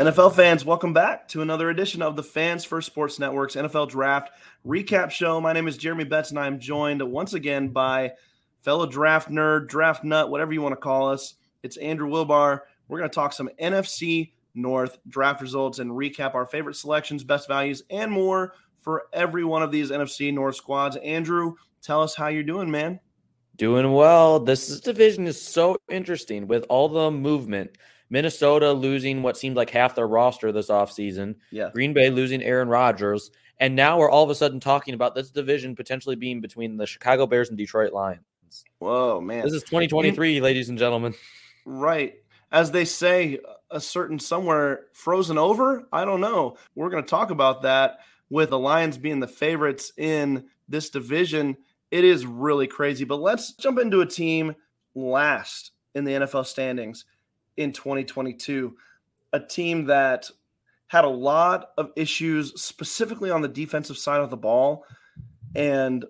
NFL fans, welcome back to another edition of the Fans First Sports Network's NFL Draft Recap Show. My name is Jeremy Betz, and I am joined once again by fellow draft nerd, draft nut, whatever you want to call us. It's Andrew Wilbar. We're going to talk some NFC North draft results and recap our favorite selections, best values, and more for every one of these NFC North squads. Andrew, tell us how you're doing, man. Doing well. This division is so interesting with all the movement. Minnesota losing what seemed like half their roster this offseason. Yeah. Green Bay losing Aaron Rodgers. And now we're all of a sudden talking about this division potentially being between the Chicago Bears and Detroit Lions. Whoa, man. This is 2023, ladies and gentlemen. Right. As they say, a certain somewhere frozen over. I don't know. We're going to talk about that with the Lions being the favorites in this division. It is really crazy. But let's jump into a team last in the NFL standings in 2022. A team that had a lot of issues, specifically on the defensive side of the ball and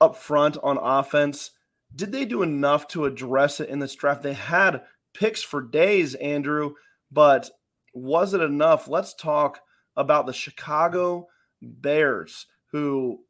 up front on offense. Did they do enough to address it in this draft? They had picks for days, Andrew, but was it enough? Let's talk about the Chicago Bears, who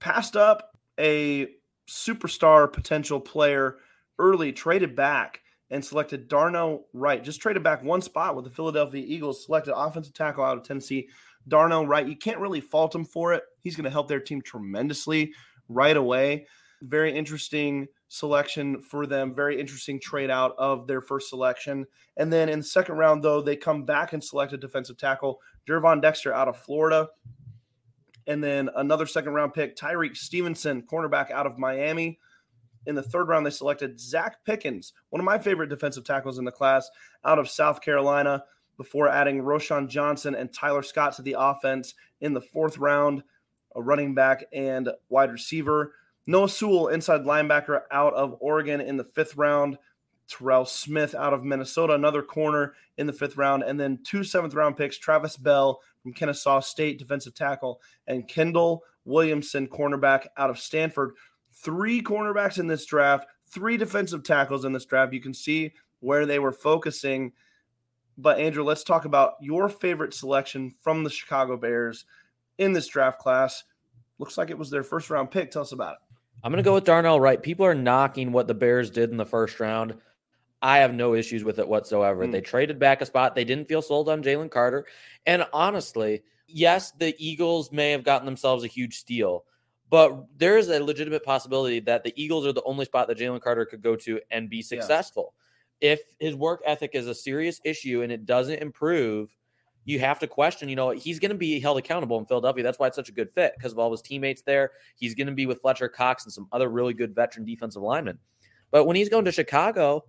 passed up a superstar potential player early, traded back, and selected Darnell Wright. Just traded back one spot with the Philadelphia Eagles, selected offensive tackle out of Tennessee, Darnell Wright. You can't really fault him for it. He's going to help their team tremendously right away. Very interesting selection for them. Very interesting trade out of their first selection. And then in the second round, though, they come back and select a defensive tackle, Gervon Dexter out of Florida. And then another second round pick, Tyrique Stevenson, cornerback out of Miami. In the third round, they selected Zacch Pickens, one of my favorite defensive tackles in the class, out of South Carolina, before adding Roschon Johnson and Tyler Scott to the offense in the fourth round, a running back and wide receiver. Noah Sewell, inside linebacker out of Oregon in the fifth round. Terrell Smith out of Minnesota, another corner in the fifth round. And then two seventh round picks Travis Bell from Kennesaw State, defensive tackle, and Kendall Williamson, cornerback out of Stanford. Three cornerbacks in this draft, three defensive tackles in this draft. You can see where they were focusing. But, Andrew, let's talk about your favorite selection from the Chicago Bears in this draft class. Looks like it was their first round pick. Tell us about it. I'm going to go with Darnell Wright. People are knocking what the Bears did in the first round. I have no issues with it whatsoever. Mm. They traded back a spot. They didn't feel sold on Jalen Carter. And honestly, yes, the Eagles may have gotten themselves a huge steal, but there is a legitimate possibility that the Eagles are the only spot that Jalen Carter could go to and be successful. Yes. If his work ethic is a serious issue and it doesn't improve, you have to question, you know, he's going to be held accountable in Philadelphia. That's why it's such a good fit because of all his teammates there. He's going to be with Fletcher Cox and some other really good veteran defensive linemen. But when he's going to Chicago,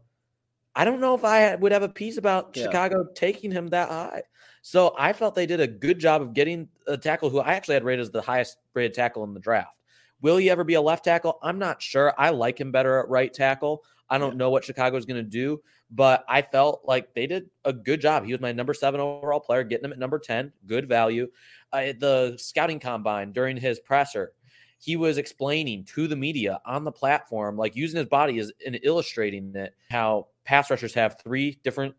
I don't know if I would have a piece about yeah. Chicago taking him that high. So I felt they did a good job of getting a tackle who I actually had rated as the highest rated tackle in the draft. Will he ever be a left tackle? I'm not sure. I like him better at right tackle. I don't yeah. know what Chicago is going to do, but I felt like they did a good job. He was my number seven overall player, getting him at number 10, good value. Uh, the scouting combine during his presser, he was explaining to the media on the platform, like using his body as in illustrating it, how pass rushers have three different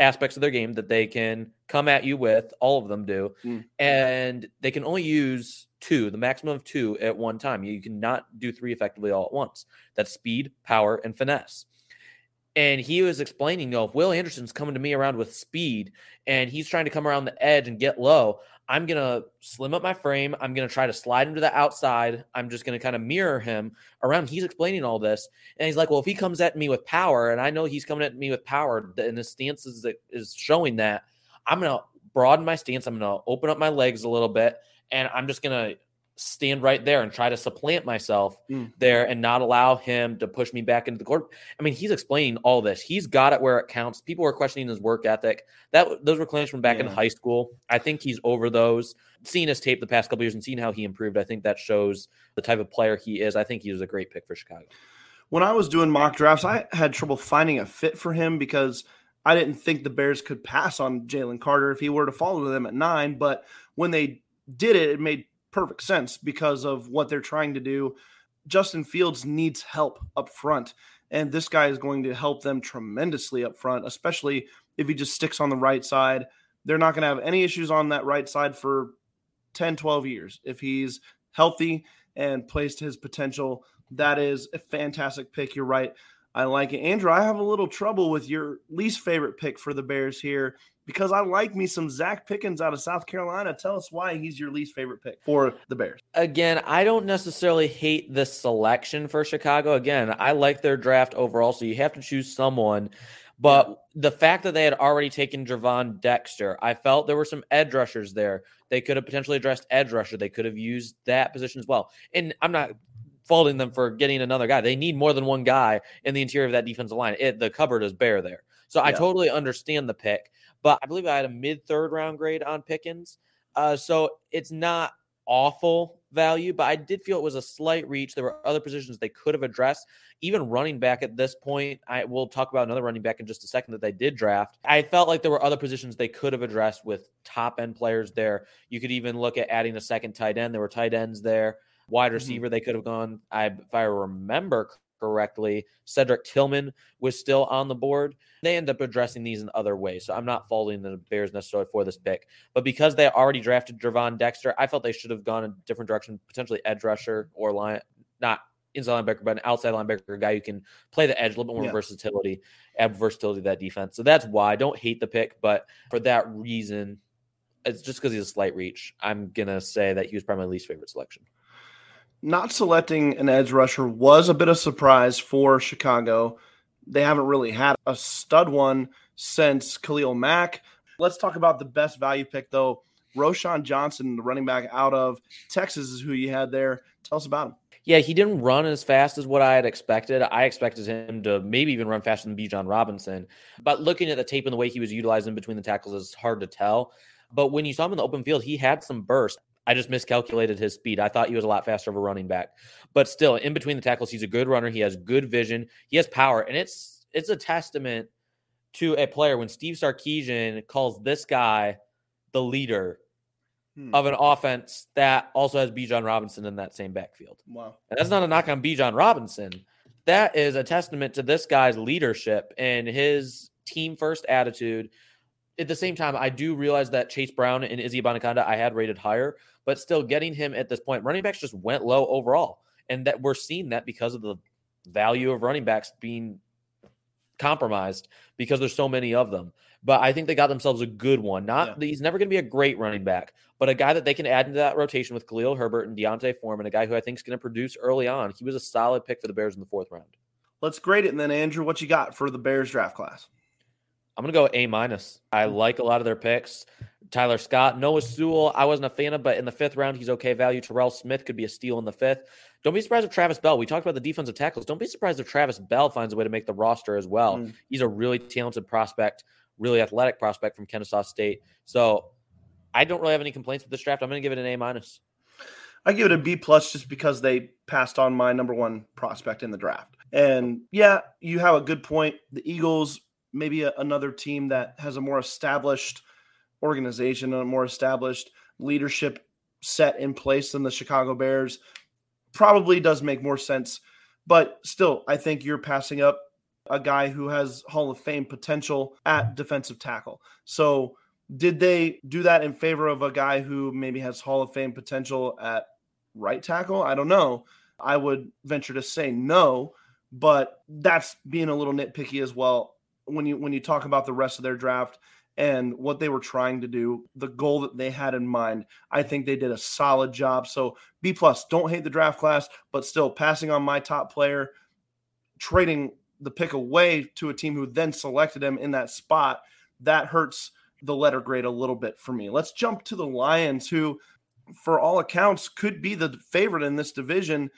aspects of their game that they can come at you with. All of them do, mm. and they can only use two, the maximum of two at one time. You cannot do three effectively all at once. That's speed, power, and finesse. And he was explaining, you know, if Will Anderson's coming to me around with speed and he's trying to come around the edge and get low, I'm going to slim up my frame. I'm going to try to slide him to the outside. I'm just going to kind of mirror him around. He's explaining all this. And he's like, well, if he comes at me with power, and I know he's coming at me with power, and his stance is, is showing that, I'm going to broaden my stance. I'm going to open up my legs a little bit, and I'm just going to stand right there and try to supplant myself mm. there and not allow him to push me back into the court. I mean, he's explaining all this. He's got it where it counts. People were questioning his work ethic. That those were claims from back yeah. in high school. I think he's over those. Seeing his tape the past couple years and seeing how he improved, I think that shows the type of player he is. I think he was a great pick for Chicago. When I was doing mock drafts, I had trouble finding a fit for him because I didn't think the Bears could pass on Jalen Carter if he were to follow them at nine. But when they did it, it made perfect sense because of what they're trying to do. Justin Fields needs help up front, and this guy is going to help them tremendously up front, especially if he just sticks on the right side. They're not going to have any issues on that right side for 10, 12 years. If he's healthy and plays to his potential, that is a fantastic pick. You're right. I like it. Andrew, I have a little trouble with your least favorite pick for the Bears here because I like me some Zacch Pickens out of South Carolina. Tell us why he's your least favorite pick for the Bears. Again, I don't necessarily hate the selection for Chicago. Again, I like their draft overall, so you have to choose someone. But the fact that they had already taken Gervon Dexter, I felt there were some edge rushers there. They could have potentially addressed edge rusher. They could have used that position as well. And I'm not faulting them for getting another guy. They need more than one guy in the interior of that defensive line. It, the cupboard is bare there. So yeah. I totally understand the pick but I believe I had a mid third round grade on Pickens. Uh, so it's not awful value, but I did feel it was a slight reach. There were other positions they could have addressed. Even running back at this point, I will talk about another running back in just a second that they did draft. I felt like there were other positions they could have addressed with top end players there. You could even look at adding a second tight end. There were tight ends there. Wide mm-hmm. receiver, mm-hmm. they could have gone. I, if I remember correctly. Cedric Tillman was still on the board. They end up addressing these in other ways. So I'm not faulting the Bears necessarily for this pick. But because they already drafted Gervon Dexter, I felt they should have gone a different direction, potentially edge rusher or line, not inside linebacker, but an outside linebacker, a guy who can play the edge, a little bit more yeah. versatility, add versatility to that defense. So that's why I don't hate the pick, but for that reason, it's just because he's a slight reach. I'm gonna say that he was probably my least favorite selection not selecting an edge rusher was a bit of surprise for Chicago. They haven't really had a stud one since Khalil Mack. Let's talk about the best value pick, though. Roschon Johnson, the running back out of Texas, is who you had there. Tell us about him. Yeah, he didn't run as fast as what I had expected. I expected him to maybe even run faster than Bijan Robinson. But looking at the tape and the way he was utilizing between the tackles is hard to tell. But when you saw him in the open field, he had some burst. I just miscalculated his speed. I thought he was a lot faster of a running back. But still, in between the tackles, he's a good runner. He has good vision. He has power. And it's it's a testament to a player when Steve Sarkisian calls this guy the leader hmm. of an offense that also has Bijan Robinson in that same backfield. Wow. And that's not a knock on Bijan Robinson. That is a testament to this guy's leadership and his team first attitude at the same time, I do realize that Chase Brown and Izzy Abanikanda I had rated higher, but still getting him at this point, running backs just went low overall. And that we're seeing that because of the value of running backs being compromised because there's so many of them. But I think they got themselves a good one. Not yeah. he's never going to be a great running back, but a guy that they can add into that rotation with Khalil Herbert and D'Onta Foreman, a guy who I think is going to produce early on. He was a solid pick for the Bears in the fourth round. Let's grade it, and then Andrew, what you got for the Bears draft class? I'm gonna go A minus. I mm. like a lot of their picks. Tyler Scott, Noah Sewell, I wasn't a fan of, but in the fifth round, he's okay value. Terrell Smith could be a steal in the fifth. Don't be surprised if Travis Bell. We talked about the defensive tackles. Don't be surprised if Travis Bell finds a way to make the roster as well. Mm. He's a really talented prospect, really athletic prospect from Kennesaw State. So I don't really have any complaints with this draft. I'm going to give it an A minus. I give it a B plus just because they passed on my number one prospect in the draft. And yeah, you have a good point. The Eagles, maybe a, another team that has a more established organization, a more established leadership set in place than the Chicago Bears, probably does make more sense. But still, I think you're passing up a guy who has Hall of Fame potential at defensive tackle. So, did they do that in favor of a guy who maybe has Hall of Fame potential at right tackle? I don't know. I would venture to say no, but that's being a little nitpicky as well when you when you talk about the rest of their draft and what they were trying to do, the goal that they had in mind. I think they did a solid job. So B plus. Don't hate the draft class, but still passing on my top player, trading the pick away to a team who then selected him in that spot. That hurts the letter grade a little bit for me. Let's jump to the Lions, who, for all accounts, could be the favorite in this division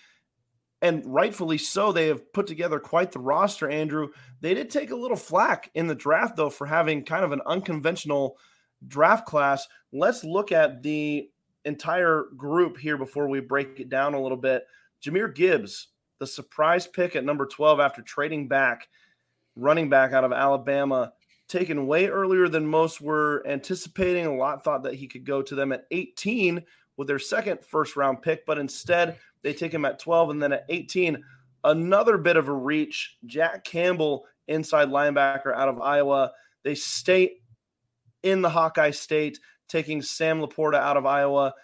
and rightfully so. They have put together quite the roster, Andrew. They did take a little flack in the draft, though, for having kind of an unconventional draft class. Let's look at the entire group here before we break it down a little bit. Jahmyr Gibbs, the surprise pick at number 12 after trading back, running back out of Alabama, taken way earlier than most were anticipating. A lot thought that he could go to them at 18 with their second first round pick, but instead they take him at 12. And then at 18, another bit of a reach. Jack Campbell, inside linebacker out of Iowa. They stay in the Hawkeye State, taking Sam LaPorta out of Iowa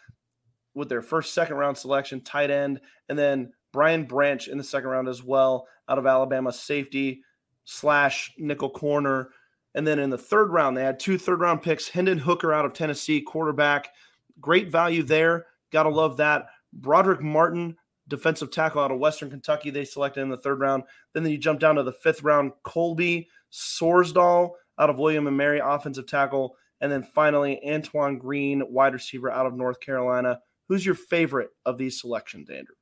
with their first second round selection, tight end. And then Brian Branch in the second round as well, out of Alabama, safety slash nickel corner. And then in the third round, they had two third round picks Hendon Hooker out of Tennessee, quarterback. Great value there. Got to love that. Broderick Martin, defensive tackle out of Western Kentucky, they selected in the third round. Then you jump down to the fifth round, Colby Sorsdal out of William and Mary, offensive tackle. And then finally, Antoine Green, wide receiver out of North Carolina. Who's your favorite of these selections, Andrew?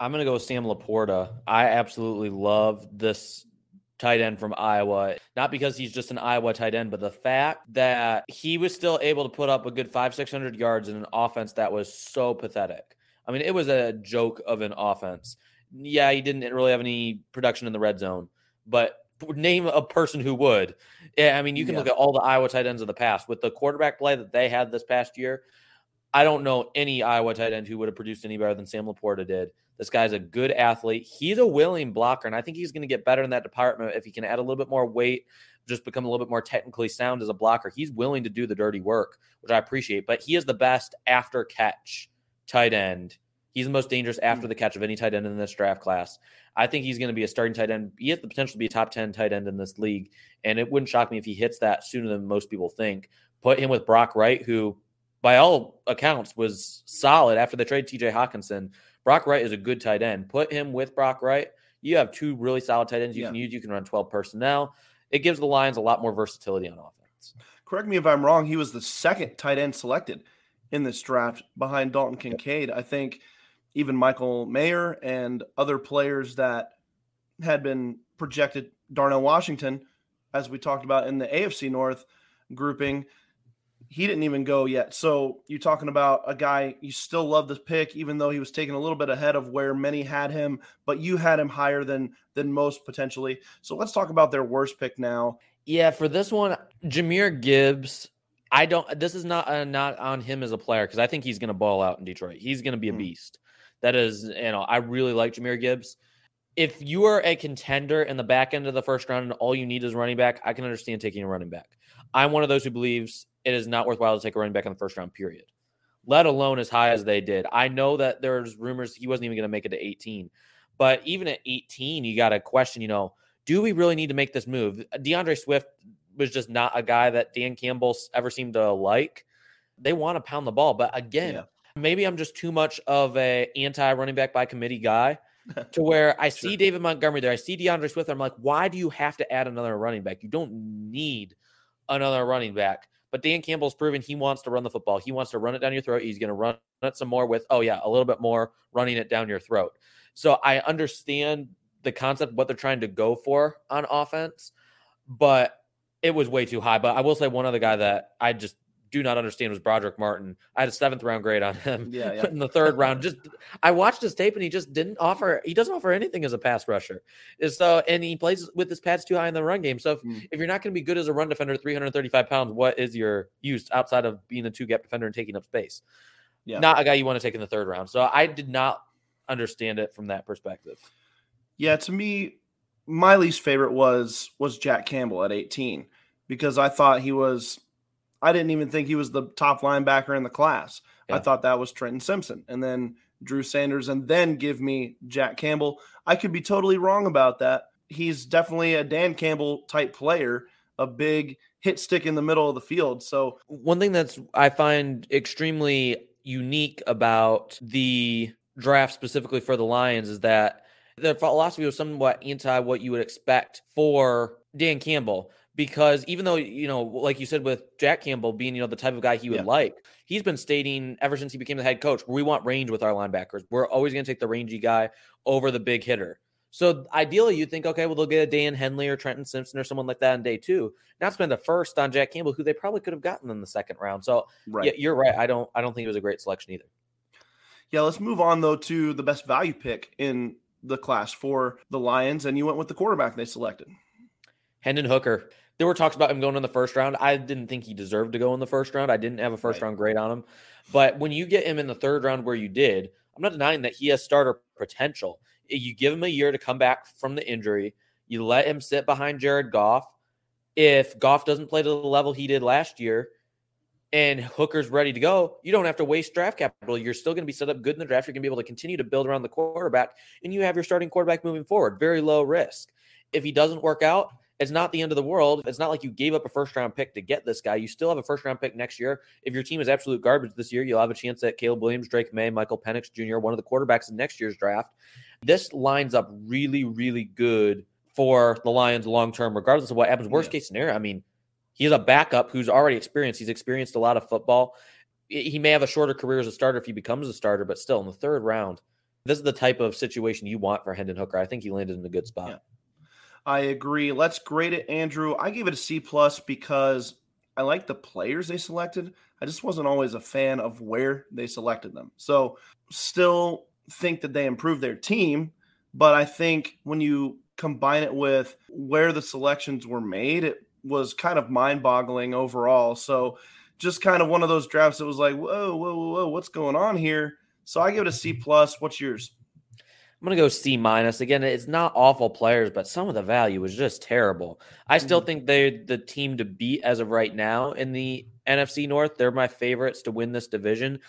I'm going to go with Sam LaPorta. I absolutely love this tight end from Iowa. Not because he's just an Iowa tight end, but the fact that he was still able to put up a good five, 600 yards in an offense that was so pathetic. I mean, it was a joke of an offense. Yeah, he didn't really have any production in the red zone, but name a person who would. Yeah, I mean, you can yeah. look at all the Iowa tight ends of the past with the quarterback play that they had this past year. I don't know any Iowa tight end who would have produced any better than Sam LaPorta did. This guy's a good athlete. He's a willing blocker, and I think he's going to get better in that department if he can add a little bit more weight, just become a little bit more technically sound as a blocker. He's willing to do the dirty work, which I appreciate. But he is the best after catch tight end. He's the most dangerous after the hmm. catch of any tight end in this draft class. I think he's going to be a starting tight end. He has the potential to be a top 10 tight end in this league. And it wouldn't shock me if he hits that sooner than most people think. Put him with Brock Wright, who, by all accounts, was solid after they trade TJ Hockenson. Brock Wright is a good tight end. Put him with Brock Wright. You have two really solid tight ends you yeah. can use. You can run 12 personnel. It gives the Lions a lot more versatility on offense. Correct me if I'm wrong. He was the second tight end selected in this draft behind Dalton Kincaid. I think even Michael Mayer and other players that had been projected, Darnell Washington, as we talked about in the AFC North grouping, he didn't even go yet. So you're talking about a guy you still love the pick, even though he was taken a little bit ahead of where many had him, but you had him higher than than most potentially. So let's talk about their worst pick now. Yeah, for this one, Jahmyr Gibbs. I don't. This is not uh, not on him as a player because I think he's going to ball out in Detroit. He's going to be a mm. beast. That is, you know, I really like Jahmyr Gibbs. If you are a contender in the back end of the first round and all you need is running back, I can understand taking a running back. I'm one of those who believes it is not worthwhile to take a running back in the first round, period. Let alone as high as they did. I know that there's rumors he wasn't even going to make it to 18. But even at 18, you got to question, you know, do we really need to make this move? D'Andre Swift was just not a guy that Dan Campbell ever seemed to like. They want to pound the ball. But again, yeah. maybe I'm just too much of a anti running back by committee guy to where I see David Montgomery there. I see D'Andre Swift. I'm like, why do you have to add another running back? You don't need another running back. But Dan Campbell's proven he wants to run the football. He wants to run it down your throat. He's going to run it some more with, oh, yeah, a little bit more running it down your throat. So I understand the concept, what they're trying to go for on offense, but it was way too high. But I will say one other guy that I just do not understand was Broderick Martin. I had a seventh round grade on him. Yeah, yeah. in the third round. Just I watched his tape and he just didn't offer. He doesn't offer anything as a pass rusher. So and he plays with his pads too high in the run game. So if, mm. if you're not going to be good as a run defender, 335 pounds, what is your use outside of being a two gap defender and taking up space? Yeah. Not a guy you want to take in the third round. So I did not understand it from that perspective. Yeah, to me, my least favorite was was Jack Campbell at 18 because I thought he was I didn't even think he was the top linebacker in the class. Yeah. I thought that was Trenton Simpson and then Drew Sanders and then give me Jack Campbell. I could be totally wrong about that. He's definitely a Dan Campbell type player, a big hit stick in the middle of the field. So one thing that's I find extremely unique about the draft specifically for the Lions is that the philosophy was somewhat anti what you would expect for Dan Campbell because even though you know like you said with Jack Campbell being you know the type of guy he would yeah. like he's been stating ever since he became the head coach we want range with our linebackers. We're always going to take the rangy guy over the big hitter. So ideally you think okay well they'll get a Daiyan Henley or Trenton Simpson or someone like that in day 2 not spend the first on Jack Campbell who they probably could have gotten in the second round. So right. yeah you're right. I don't I don't think it was a great selection either. Yeah let's move on though to the best value pick in the class for the Lions and you went with the quarterback they selected. Hendon Hooker there were talks about him going in the first round. I didn't think he deserved to go in the first round. I didn't have a first right. round grade on him. But when you get him in the third round where you did, I'm not denying that he has starter potential. You give him a year to come back from the injury. You let him sit behind Jared Goff. If Goff doesn't play to the level he did last year and Hooker's ready to go, you don't have to waste draft capital. You're still going to be set up good in the draft. You're going to be able to continue to build around the quarterback, and you have your starting quarterback moving forward. Very low risk. If he doesn't work out, it's not the end of the world. It's not like you gave up a first round pick to get this guy. You still have a first round pick next year. If your team is absolute garbage this year, you'll have a chance at Caleb Williams, Drake Maye, Michael Penix Jr., one of the quarterbacks in next year's draft. This lines up really, really good for the Lions long term, regardless of what happens. Worst yeah. case scenario, I mean, he's a backup who's already experienced. He's experienced a lot of football. He may have a shorter career as a starter if he becomes a starter, but still in the third round, this is the type of situation you want for Hendon Hooker. I think he landed in a good spot. Yeah. I agree. Let's grade it, Andrew. I gave it a C plus because I like the players they selected. I just wasn't always a fan of where they selected them. So still think that they improved their team, but I think when you combine it with where the selections were made, it was kind of mind-boggling overall. So just kind of one of those drafts that was like, whoa, whoa, whoa, whoa, what's going on here? So I give it a C plus. What's yours? I'm gonna go C minus. Again, it's not awful players, but some of the value was just terrible. I still mm-hmm. think they're the team to beat as of right now in the NFC North. They're my favorites to win this division.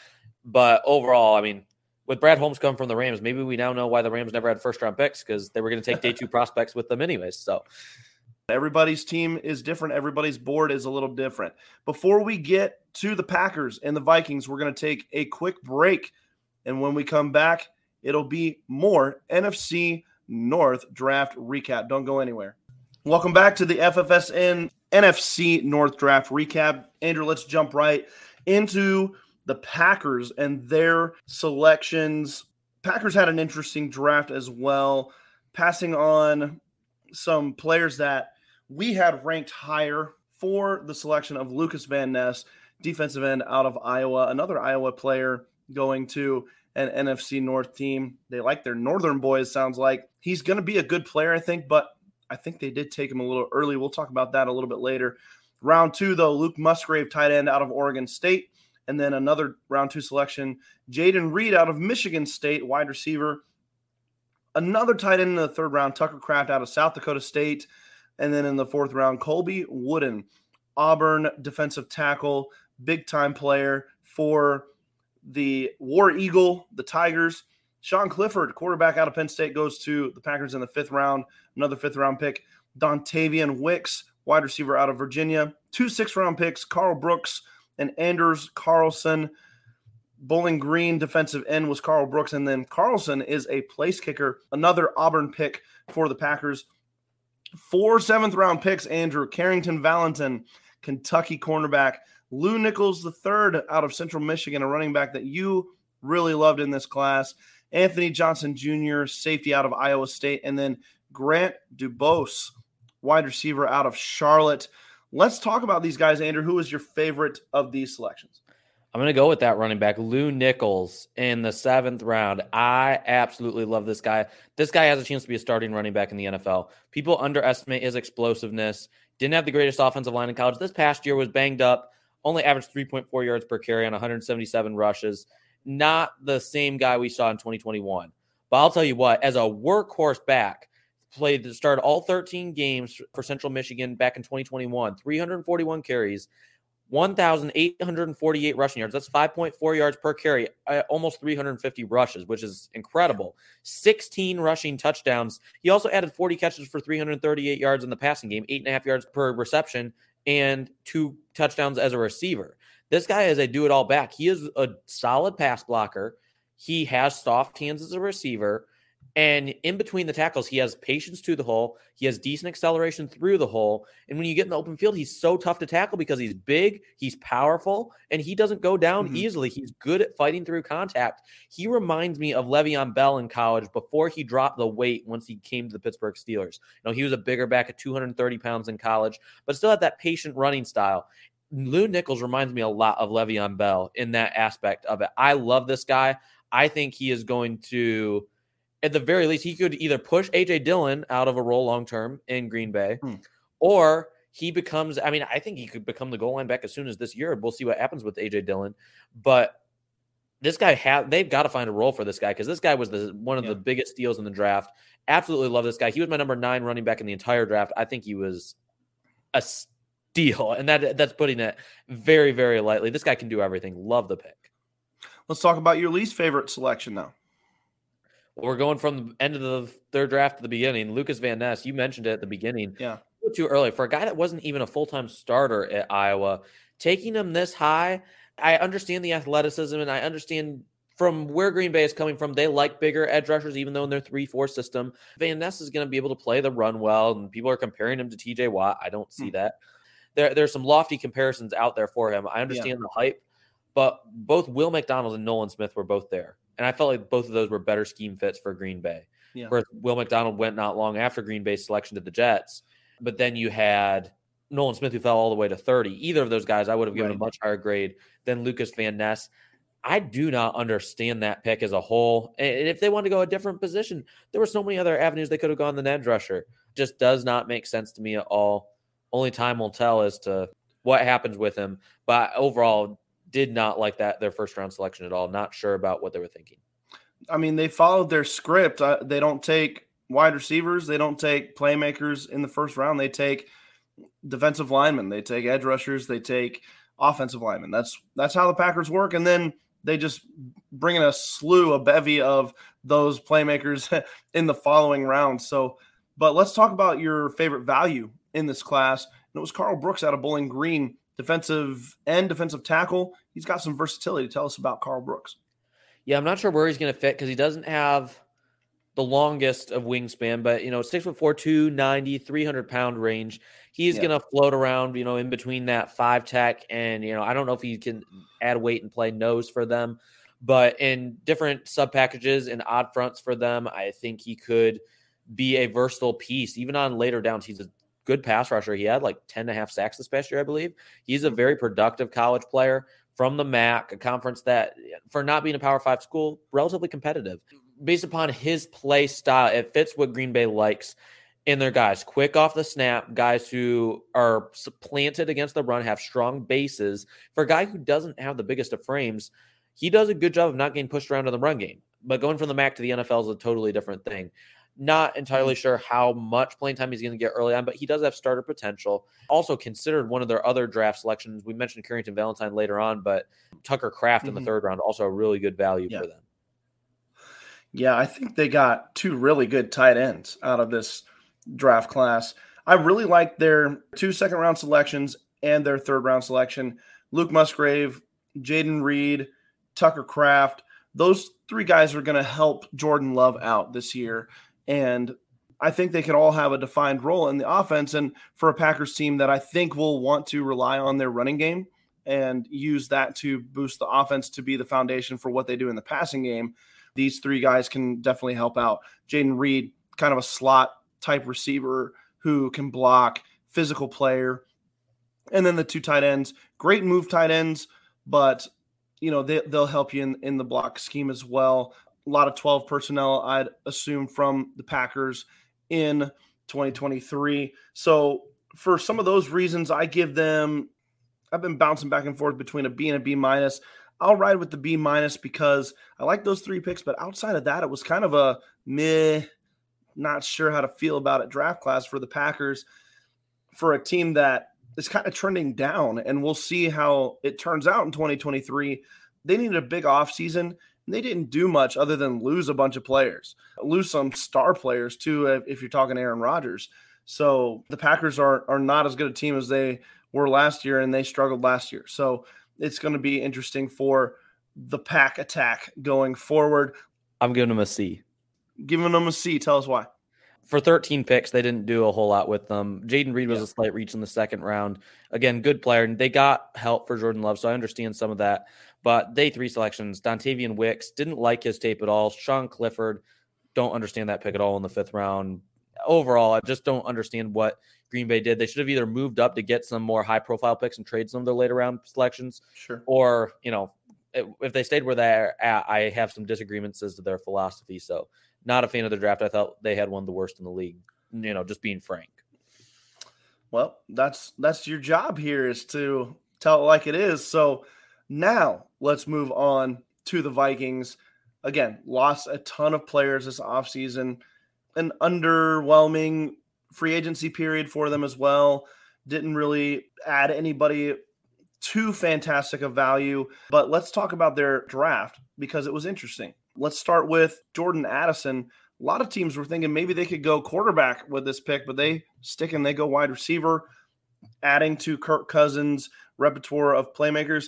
But overall, I mean, with Brad Holmes coming from the Rams, maybe we now know why the Rams never had first round picks because they were going to take day two prospects with them anyways. So everybody's team is different. Everybody's board is a little different. Before we get to the Packers and the Vikings, we're going to take a quick break. And when we come back, it'll be more NFC North draft recap. Don't go anywhere. Welcome back to the FFSN NFC North draft recap. Andrew, let's jump right into the Packers and their selections. Packers had an interesting draft as well, passing on some players that we had ranked higher for the selection of Lucas Van Ness, defensive end out of Iowa, another Iowa player going to an NFC North team. They like their Northern boys, sounds like. He's going to be a good player, I think, but I think they did take him a little early. We'll talk about that a little bit later. Round two, though, Luke Musgrave, tight end out of Oregon State. And then another round two selection, Jayden Reed out of Michigan State, wide receiver. Another tight end in the third round, Tucker Kraft out of South Dakota State. And then in the fourth round, Colby Wooden, Auburn defensive tackle, big time player for the War Eagle, the Tigers. Sean Clifford, quarterback out of Penn State, goes to the Packers in the fifth round. Another fifth round pick. Dontayvion Wicks, wide receiver out of Virginia. Two six round picks, Carl Brooks and Anders Carlson. Bowling Green defensive end was Carl Brooks. And then Carlson is a place kicker, another Auburn pick for the Packers. Four seventh round picks, Andrew Carrington Valentine, Kentucky cornerback, Lew Nichols III out of Central Michigan, a running back that you really loved in this class. Anthony Johnson Jr., safety out of Iowa State, and then Grant Dubose, wide receiver out of Charlotte. Let's talk about these guys, Andrew. Who is your favorite of these selections? I'm going to go with that running back, Lew Nichols, in the seventh round. I absolutely love this guy. This guy has a chance to be a starting running back in the NFL. People underestimate his explosiveness. Didn't have the greatest offensive line in college. This past year was banged up, only averaged 3.4 yards per carry on 177 rushes. Not the same guy we saw in 2021. But I'll tell you what, as a workhorse back, played the started all 13 games for Central Michigan back in 2021, 341 carries, 1,848 rushing yards. That's 5.4 yards per carry, uh, almost 350 rushes, which is incredible. 16 rushing touchdowns. He also added 40 catches for 338 yards in the passing game, eight and a half yards per reception, and two touchdowns as a receiver. This guy is a do it all back. He is a solid pass blocker. He has soft hands as a receiver. And in between the tackles, he has patience to the hole. He has decent acceleration through the hole. And when you get in the open field, he's so tough to tackle because he's big, he's powerful, and he doesn't go down mm-hmm. easily. He's good at fighting through contact. He reminds me of Le'Veon Bell in college before he dropped the weight once he came to the Pittsburgh Steelers. You know, he was a bigger back at 230 pounds in college, but still had that patient running style. Lew Nichols reminds me a lot of Le'Veon Bell in that aspect of it. I love this guy. I think he is going to at the very least, he could either push AJ Dillon out of a role long term in Green Bay, hmm. or he becomes. I mean, I think he could become the goal line back as soon as this year. We'll see what happens with AJ Dillon, but this guy have they've got to find a role for this guy because this guy was the one of yeah. the biggest steals in the draft. Absolutely love this guy. He was my number nine running back in the entire draft. I think he was a steal, and that that's putting it very very lightly. This guy can do everything. Love the pick. Let's talk about your least favorite selection now. We're going from the end of the third draft to the beginning. Lucas Van Ness, you mentioned it at the beginning. Yeah. Too early for a guy that wasn't even a full time starter at Iowa. Taking him this high, I understand the athleticism and I understand from where Green Bay is coming from, they like bigger edge rushers, even though in their 3 4 system. Van Ness is going to be able to play the run well, and people are comparing him to TJ Watt. I don't see hmm. that. There, there's some lofty comparisons out there for him. I understand yeah. the hype, but both Will McDonald and Nolan Smith were both there. And I felt like both of those were better scheme fits for Green Bay. Yeah. Where Will McDonald went not long after Green Bay's selection to the Jets. But then you had Nolan Smith, who fell all the way to 30. Either of those guys, I would have given right. a much higher grade than Lucas Van Ness. I do not understand that pick as a whole. And if they want to go a different position, there were so many other avenues they could have gone the edge rusher. Just does not make sense to me at all. Only time will tell as to what happens with him. But overall, did not like that their first round selection at all. Not sure about what they were thinking. I mean, they followed their script. They don't take wide receivers. They don't take playmakers in the first round. They take defensive linemen. They take edge rushers. They take offensive linemen. That's that's how the Packers work. And then they just bring in a slew, a bevy of those playmakers in the following round. So, but let's talk about your favorite value in this class. And it was Carl Brooks out of Bowling Green defensive end, defensive tackle. He's got some versatility. Tell us about Carl Brooks. Yeah, I'm not sure where he's going to fit because he doesn't have the longest of wingspan, but you know, six foot four, 290, 300 pound range. He's yeah. going to float around, you know, in between that five tech. And, you know, I don't know if he can add weight and play nose for them, but in different sub packages and odd fronts for them, I think he could be a versatile piece. Even on later downs, he's a good pass rusher. He had like 10 and a half sacks this past year, I believe. He's a very productive college player from the MAC, a conference that, for not being a Power Five school, relatively competitive. Based upon his play style, it fits what Green Bay likes in their guys. Quick off the snap, guys who are planted against the run, have strong bases. For a guy who doesn't have the biggest of frames, he does a good job of not getting pushed around in the run game. But going from the MAC to the NFL is a totally different thing. Not entirely mm-hmm. sure how much playing time he's going to get early on, but he does have starter potential. Also considered one of their other draft selections. We mentioned Carrington Valentine later on, but Tucker Kraft mm-hmm. in the mm-hmm. third round also a really good value yeah. for them. Yeah, I think they got two really good tight ends out of this draft class. I really like their two second round selections and their third round selection. Luke Musgrave, Jayden Reed, Tucker Kraft. Those three guys are going to help Jordan Love out this year. And I think they can all have a defined role in the offense. And for a Packers team that I think will want to rely on their running game, and use that to boost the offense to be the foundation for what they do in the passing game. These three guys can definitely help out. Jayden Reed, kind of a slot type receiver who can block, physical player. And then the two tight ends, great move tight ends, but you know they, they'll help you in, in the block scheme as well. A lot of 12 personnel, I'd assume, from the Packers in 2023. So for some of those reasons, I give them. I've been bouncing back and forth between a B and a B minus. I'll ride with the B minus because I like those three picks, but outside of that, it was kind of a meh. Not sure how to feel about it draft class for the Packers for a team that is kind of trending down, and we'll see how it turns out in 2023. They needed a big offseason, and they didn't do much other than lose a bunch of players, lose some star players too, if you're talking Aaron Rodgers. So the Packers are are not as good a team as they were last year, and they struggled last year. So it's going to be interesting for the pack attack going forward. I'm giving them a C. Giving them a C. Tell us why. For 13 picks, they didn't do a whole lot with them. Jayden Reed was yeah. a slight reach in the second round. Again, good player. And they got help for Jordan Love, so I understand some of that. But day three selections, Dontayvion Wicks, didn't like his tape at all. Sean Clifford, don't understand that pick at all in the fifth round overall, I just don't understand what Green Bay did. They should have either moved up to get some more high profile picks and trade some of their later round selections. Sure. Or, you know, if they stayed where they're at, I have some disagreements as to their philosophy. So, not a fan of the draft. I thought they had one of the worst in the league, you know, just being frank. Well, that's that's your job here is to tell it like it is. So, now let's move on to the Vikings. Again, lost a ton of players this offseason an underwhelming free agency period for them as well. Didn't really add anybody too fantastic of value. But let's talk about their draft because it was interesting. Let's start with Jordan Addison. A lot of teams were thinking maybe they could go quarterback with this pick, but they stick and they go wide receiver, adding to Kirk Cousins' repertoire of playmakers.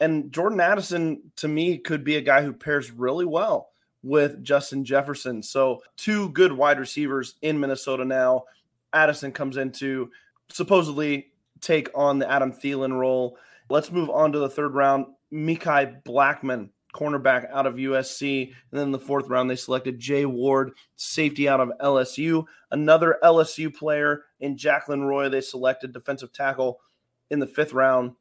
And Jordan Addison, to me, could be a guy who pairs really well with Justin Jefferson. So, two good wide receivers in Minnesota now. Addison comes in to supposedly take on the Adam Thielen role. Let's move on to the third round. Mekhi Blackmon, cornerback out of USC. And then the fourth round, they selected Jay Ward, safety out of LSU. Another LSU player in Jaquelin Roy, they selected defensive tackle in the fifth round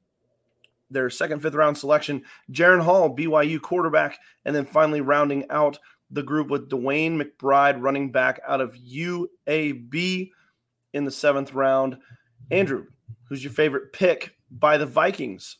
their second, fifth round selection, Jaren Hall, BYU quarterback, and then finally rounding out the group with DeWayne McBride, running back out of UAB in the seventh round. Andrew, who's your favorite pick by the Vikings?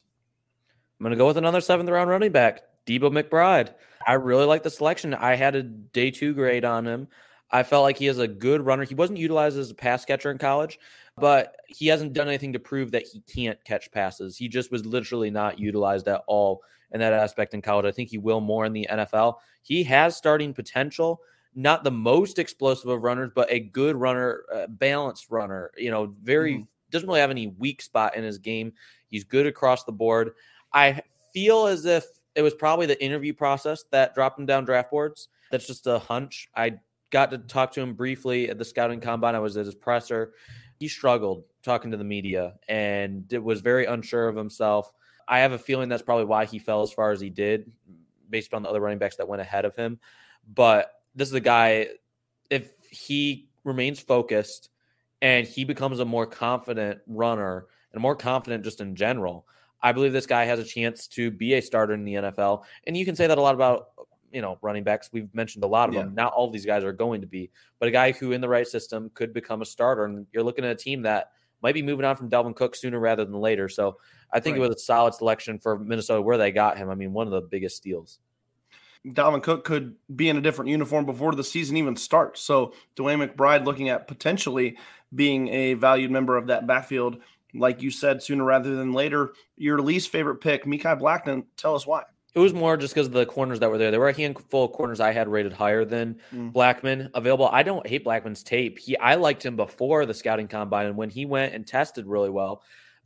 I'm going to go with another seventh round running back, Debo McBride. I really like the selection. I had a day two grade on him. I felt like he is a good runner. He wasn't utilized as a pass catcher in college, but he hasn't done anything to prove that he can't catch passes. He just was literally not utilized at all in that aspect in college. I think he will more in the NFL. He has starting potential, not the most explosive of runners, but a good runner, uh, balanced runner. You know, very mm-hmm. doesn't really have any weak spot in his game. He's good across the board. I feel as if it was probably the interview process that dropped him down draft boards. That's just a hunch. I got to talk to him briefly at the scouting combine. I was at his presser he struggled talking to the media and was very unsure of himself. I have a feeling that's probably why he fell as far as he did, based on the other running backs that went ahead of him. But this is a guy, if he remains focused and he becomes a more confident runner and more confident just in general, I believe this guy has a chance to be a starter in the NFL. And you can say that a lot about you know running backs. We've mentioned a lot of yeah. them. Not all of these guys are going to be, but a guy who in the right system could become a starter. And you're looking at a team that might be moving on from Dalvin Cook sooner rather than later. So I think right. it was a solid selection for Minnesota where they got him. I mean, one of the biggest steals. Dalvin Cook could be in a different uniform before the season even starts. So DeWayne McBride looking at potentially being a valued member of that backfield, like you said, sooner rather than later. Your least favorite pick, Mekhi Blackmon. Tell us why. It was more just because of the corners that were there. There were a handful of corners I had rated higher than mm. Blackmon available. I don't hate Blackmon's tape. He I liked him before the scouting combine, and when he went and tested really well,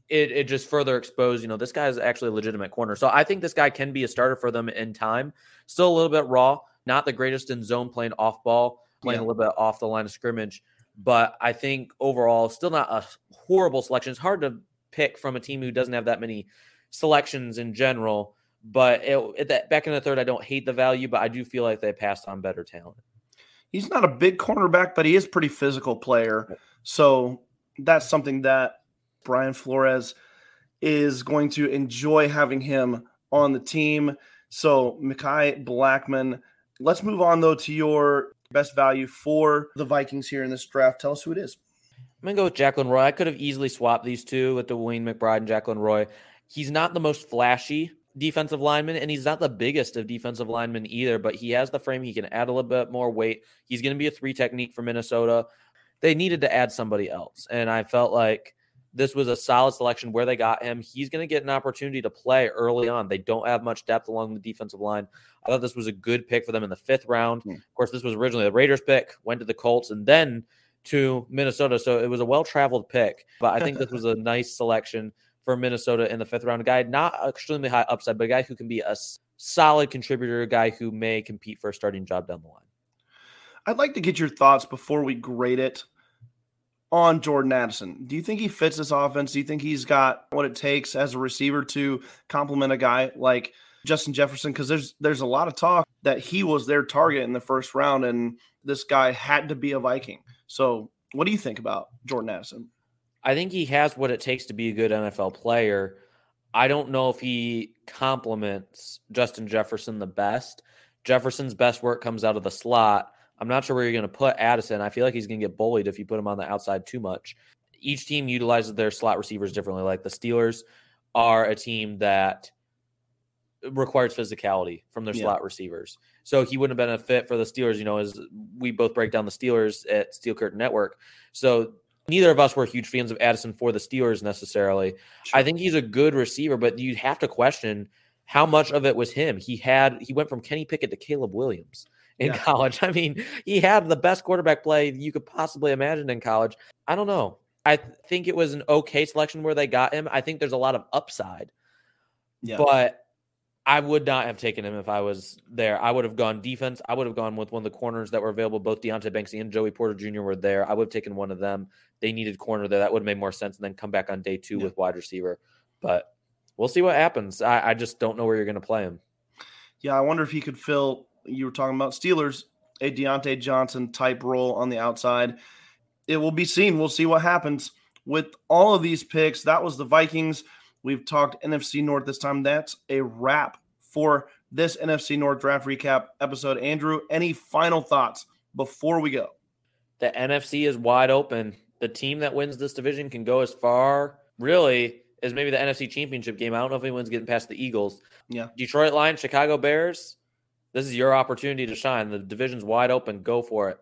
it, it just further exposed, you know, this guy is actually a legitimate corner. So I think this guy can be a starter for them in time. Still a little bit raw, not the greatest in zone playing off ball, playing yeah. a little bit off the line of scrimmage. But I think overall, still not a horrible selection. It's hard to pick from a team who doesn't have that many selections in general. But it, that back in the third, I don't hate the value, but I do feel like they passed on better talent. He's not a big cornerback, but he is pretty physical player. So that's something that Brian Flores is going to enjoy having him on the team. So Mekhi Blackmon. Let's move on though to your best value for the Vikings here in this draft. Tell us who it is. I'm gonna go with Jaquelin Roy. I could have easily swapped these two with the Wayne McBride and Jaquelin Roy. He's not the most flashy defensive lineman, and he's not the biggest of defensive linemen either, but he has the frame. He can add a little bit more weight. He's going to be a three technique for Minnesota. They needed to add somebody else, and I felt like this was a solid selection where they got him. He's going to get an opportunity to play early on. They don't have much depth along the defensive line. I thought this was a good pick for them in the fifth round. Mm. Of course, this was originally the Raiders pick, went to the Colts, and then to Minnesota. So it was a well traveled pick, but I think this was a nice selection for Minnesota in the fifth round. A guy not extremely high upside, but a guy who can be a solid contributor, a guy who may compete for a starting job down the line. I'd like to get your thoughts before we grade it on Jordan Addison. Do you think he fits this offense? Do you think he's got what it takes as a receiver to complement a guy like Justin Jefferson? Because there's there's a lot of talk that he was their target in the first round, and this guy had to be a Viking. So, what do you think about Jordan Addison? I think he has what it takes to be a good NFL player. I don't know if he complements Justin Jefferson the best. Jefferson's best work comes out of the slot. I'm not sure where you're going to put Addison. I feel like he's going to get bullied if you put him on the outside too much. Each team utilizes their slot receivers differently. Like the Steelers are a team that requires physicality from their yeah. slot receivers. So he wouldn't have been a fit for the Steelers, you know, as we both break down the Steelers at Steel Curtain Network. So neither of us were huge fans of Addison for the Steelers necessarily. Sure. I think he's a good receiver, but you have to question how much of it was him. He had he went from Kenny Pickett to Caleb Williams in yeah. college. I mean, he had the best quarterback play you could possibly imagine in college. I don't know. I think it was an okay selection where they got him. I think there's a lot of upside. Yeah. But I would not have taken him if I was there. I would have gone defense. I would have gone with one of the corners that were available. Both Deonte Banks and Joey Porter Jr. were there. I would have taken one of them. They needed corner there. That would have made more sense. And then come back on day two yeah. with wide receiver. But we'll see what happens. I, I just don't know where you're going to play him. Yeah, I wonder if he could fill. You were talking about Steelers, a Diontae Johnson type role on the outside. It will be seen. We'll see what happens with all of these picks. That was the Vikings. We've talked NFC North this time. That's a wrap for this NFC North draft recap episode. Andrew, any final thoughts before we go? The NFC is wide open. The team that wins this division can go as far, really, as maybe the NFC Championship game. I don't know if anyone's getting past the Eagles. Yeah. Detroit Lions, Chicago Bears. This is your opportunity to shine. The division's wide open. Go for it.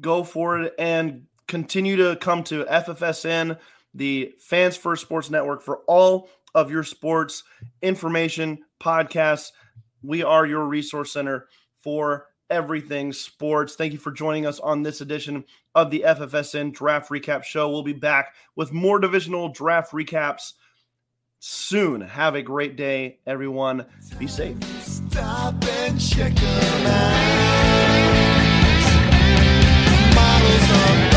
Go for it and continue to come to FFSN the Fans First Sports Network for all of your sports information, podcasts. We are your resource center for everything sports. Thank you for joining us on this edition of the FFSN Draft Recap Show. We'll be back with more divisional draft recaps soon. Have a great day, everyone. Be safe. Stop and check them out. Models